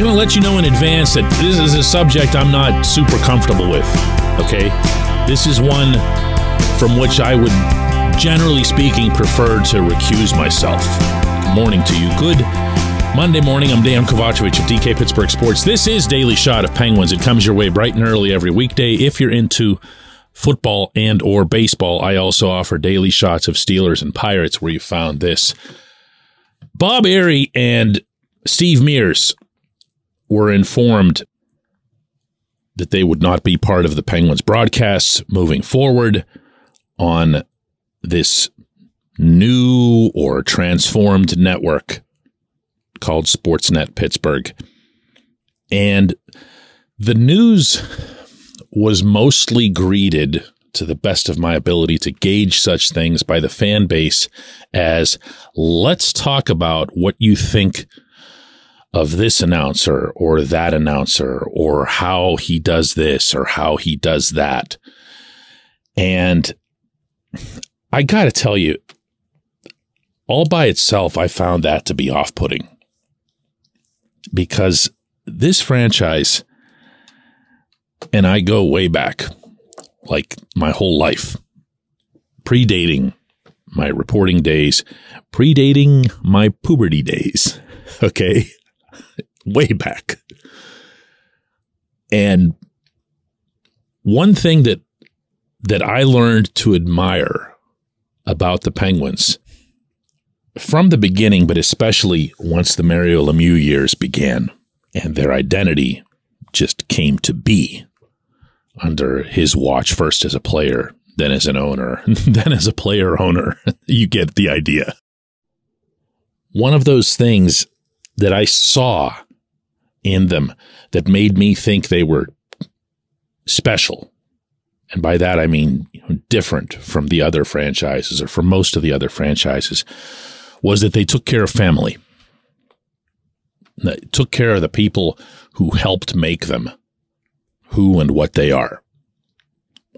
I'm going to let you know in advance that this is a subject I'm not super comfortable with. Okay? This is one from which I would, generally speaking, prefer to recuse myself. Good morning to you. Good Monday morning. I'm Dejan Kovacevic of DK Pittsburgh Sports. This is Daily Shot of Penguins. It comes your way bright and early every weekday. If you're into football and or baseball, I also offer daily shots of Steelers and Pirates where you found this. Bob Errey and Steve Mears were informed that they would not be part of the Penguins broadcasts moving forward on this new or transformed network called Sportsnet Pittsburgh. And the news was mostly greeted to the best of my ability to gauge such things by the fan base as let's talk about what you think of this announcer or that announcer or how he does this or how he does that. And I got to tell you, all by itself, I found that to be off putting because this franchise, and I go way back, like my whole life, predating my reporting days, predating my puberty days. Okay way back. And one thing that that I learned to admire about the Penguins from the beginning, but especially once the Mario Lemieux years began and their identity just came to be under his watch, first as a player, then as an owner, then as a player owner. you get the idea. One of those things that I saw in them that made me think they were special. And by that, I mean different from the other franchises or from most of the other franchises, was that they took care of family. They took care of the people who helped make them who and what they are.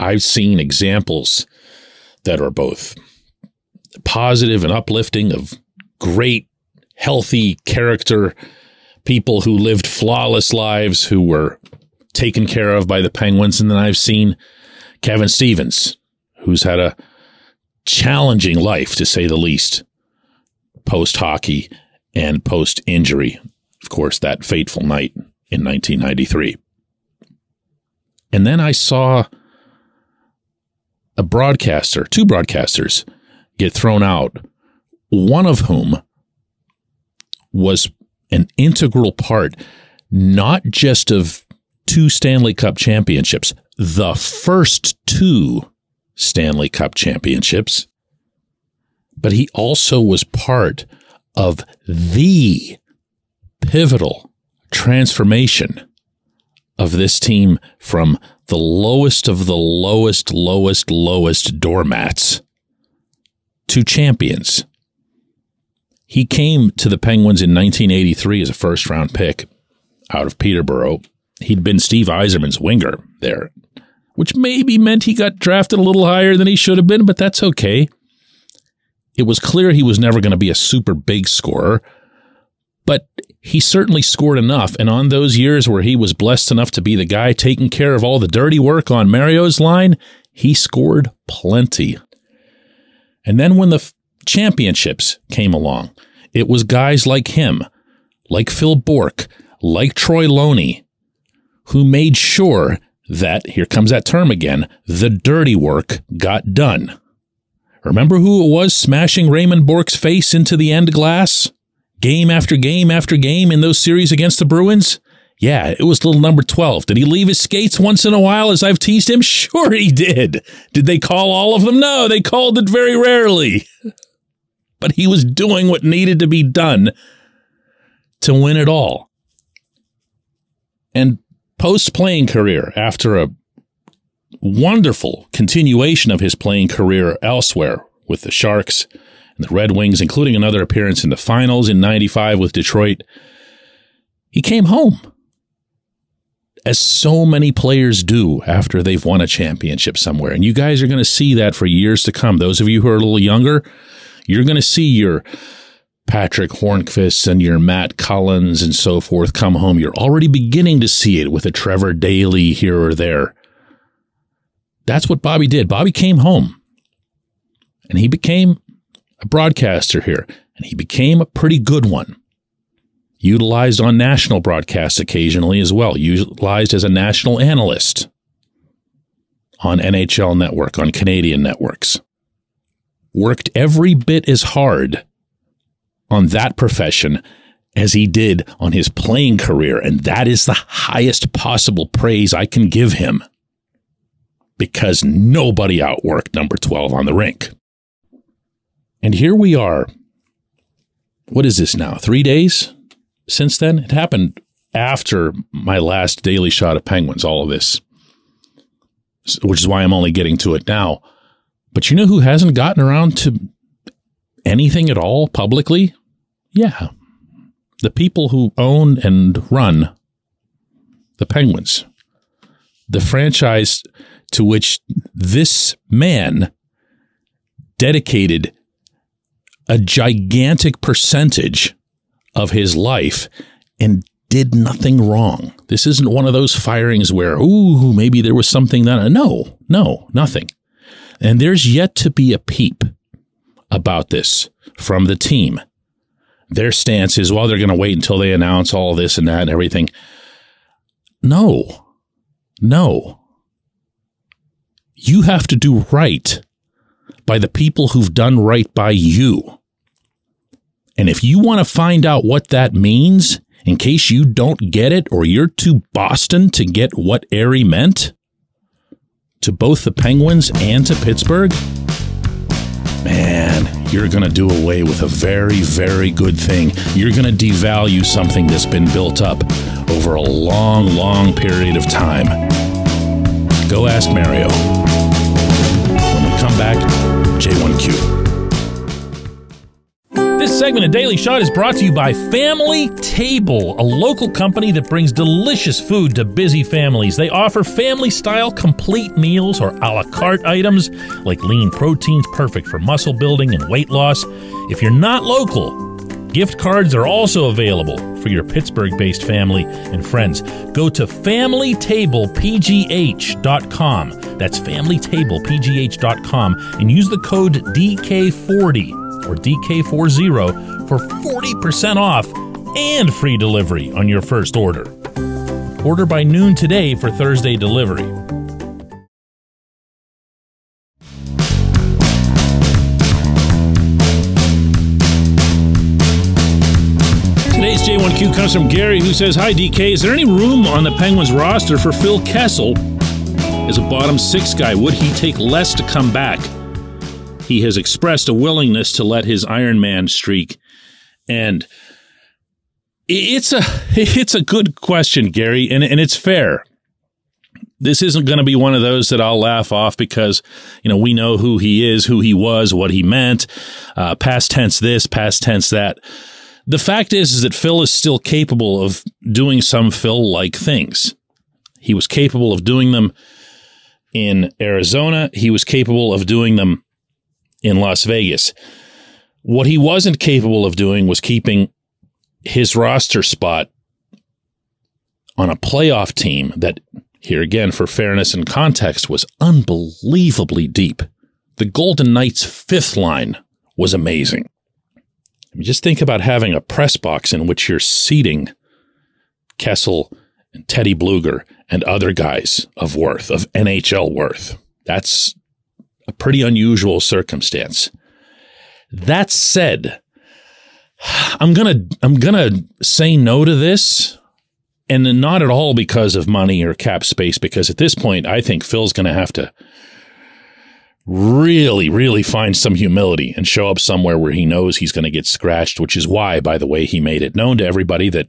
I've seen examples that are both positive and uplifting of great, healthy character people who lived flawless lives who were taken care of by the Penguins. And then I've seen Kevin Stevens, who's had a challenging life, to say the least, post hockey and post injury. Of course, that fateful night in 1993. And then I saw a broadcaster, two broadcasters, get thrown out, one of whom was an integral part, not just of two Stanley Cup championships, the first two Stanley Cup championships, but he also was part of the pivotal transformation of this team from the lowest of the lowest, lowest, lowest doormats to champions. He came to the Penguins in 1983 as a first round pick out of Peterborough. He'd been Steve Yzerman's winger there, which maybe meant he got drafted a little higher than he should have been, but that's okay. It was clear he was never going to be a super big scorer, but he certainly scored enough. And on those years where he was blessed enough to be the guy taking care of all the dirty work on Mario's line, he scored plenty. And then when the championships came along. It was guys like him, like Phil Bourque, like Troy Loney, who made sure that, here comes that term again, the dirty work got done. Remember who it was smashing Raymond Bourque's face into the end glass? Game after game after game in those series against the Bruins? Yeah, it was little number 12. Did he leave his skates once in a while as I've teased him? Sure he did. Did they call all of them? No, they called it very rarely but he was doing what needed to be done to win it all. And post playing career, after a wonderful continuation of his playing career elsewhere with the Sharks and the Red Wings, including another appearance in the finals in 95 with Detroit, he came home. As so many players do after they've won a championship somewhere. And you guys are going to see that for years to come. Those of you who are a little younger, you're going to see your Patrick Hornqvist and your Matt Cullen and so forth come home. You're already beginning to see it with a Trevor Daley here or there. That's what Bobby did. Bobby came home and he became a broadcaster here and he became a pretty good one. Utilized on national broadcasts occasionally as well, utilized as a national analyst on NHL Network, on Canadian networks. Worked every bit as hard on that profession as he did on his playing career. And that is the highest possible praise I can give him because nobody outworked number 12 on the rink. And here we are. What is this now? Three days since then? It happened after my last daily shot of Penguins, all of this which is why I'm only getting to it now. But you know who hasn't gotten around to anything at all publicly? Yeah. The people who own and run the Penguins. The franchise to which this man dedicated a gigantic percentage of his life and did nothing wrong. This isn't one of those firings where, ooh, maybe there was something that. No, no, nothing. And there's yet to be a peep about this from the team. Their stance is, well, they're going to wait until they announce all this and that and everything. No, no. You have to do right by the people who've done right by you. And if you want to find out what that means, in case you don't get it or you're too Boston to get what Errey meant to both the Penguins and to Pittsburgh, man, you're going to do away with a very, very good thing. You're going to devalue something that's been built up over a long, long period of time. Go ask Mario. When we come back, J1Q. This segment of Daily Shot is brought to you by Family Table, a local company that brings delicious food to busy families. They offer family style complete meals or a la carte items like lean proteins perfect for muscle building and weight loss. If you're not local, Gift cards are also available for your Pittsburgh based family and friends. Go to FamilyTablePGH.com. That's FamilyTablePGH.com and use the code DK40 or DK40 for 40% off and free delivery on your first order. Order by noon today for Thursday delivery. Today's J1Q comes from Gary, who says, Hi, DK. Is there any room on the Penguins roster for Phil Kessel as a bottom six guy? Would he take less to come back? He has expressed a willingness to let his Iron Man streak end. It's a it's a good question, Gary, and and it's fair. This isn't going to be one of those that I'll laugh off because you know we know who he is, who he was, what he meant, uh, past tense this, past tense that. The fact is, is that Phil is still capable of doing some Phil like things. He was capable of doing them in Arizona. He was capable of doing them in Las Vegas. What he wasn't capable of doing was keeping his roster spot on a playoff team that, here again, for fairness and context, was unbelievably deep. The Golden Knights' fifth line was amazing. I mean, just think about having a press box in which you're seating Kessel and Teddy Blueger and other guys of worth, of NHL worth. That's a pretty unusual circumstance. That said, I'm to I'm to say no to this and not at all because of money or cap space because at this point I think Phil's to have to really really find some humility and show up somewhere where he knows he's to get scratched, which is why by the way he made it known to everybody that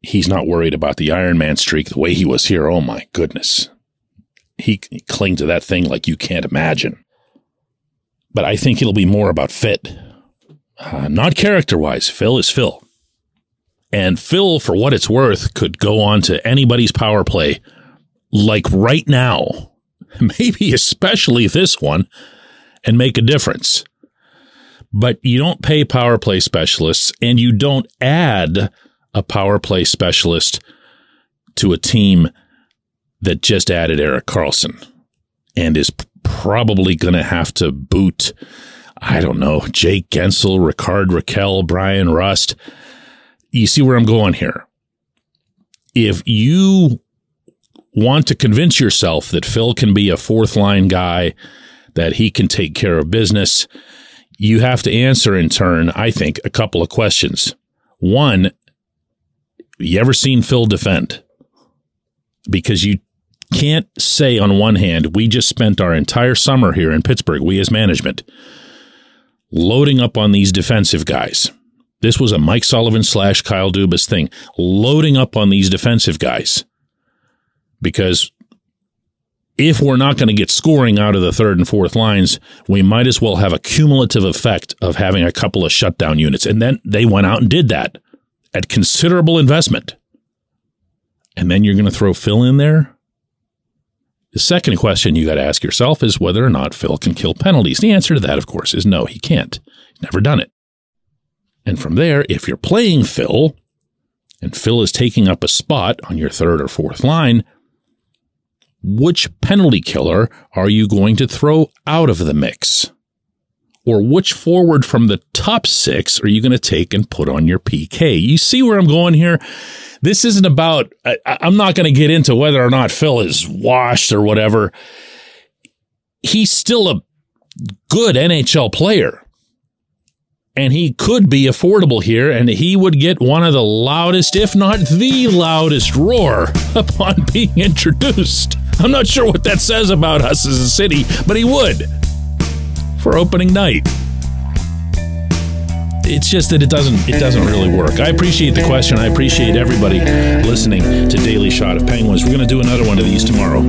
he's not worried about the Iron Man streak the way he was here. Oh my goodness he cling to that thing like you can't imagine. But I think it'll be more about fit, uh, not character wise. Phil is Phil. And Phil, for what it's worth, could go on to anybody's power play like right now, maybe especially this one, and make a difference. but you don't pay power play specialists and you don't add a power play specialist to a team that just added Erik Karlsson and is probably going to have to boot, I don't know, Jake Guentzel, Rickard Rakell, Bryan Rust. You see where I'm going here. If you want to convince yourself that Phil can be a fourth line guy, that he can take care of business, you have to answer in turn, I think, a couple of questions. One, you ever seen Phil defend? Because you can't say on one hand, we just spent our entire summer here in Pittsburgh, we as management, loading up on these defensive guys. This was a Mike Sullivan slash Kyle Dubas thing, loading up on these defensive guys. Because if we're not going to get scoring out of the third and fourth lines, we might as well have a cumulative effect of having a couple of shutdown units. And then they went out and did that at considerable investment. And then you're going to throw Phil in there? The second question you got to ask yourself is whether or not Phil can kill penalties. The answer to that, of course, is no, he can't. He's never done it. And from there, if you're playing Phil and Phil is taking up a spot on your third or fourth line, which penalty killer are you going to throw out of the mix? Or which forward from the top six are you going to take and put on your PK? You see where I'm going here? This isn't about, I, I'm not going to get into whether or not Phil is washed or whatever. He's still a good NHL player and he could be affordable here, and he would get one of the loudest, if not the loudest, roar upon being introduced. I'm not sure what that says about us as a city, but he would for opening night. It's just that it doesn't it doesn't really work. I appreciate the question. I appreciate everybody listening to Daily Shot of Penguins. We're going to do another one of these tomorrow.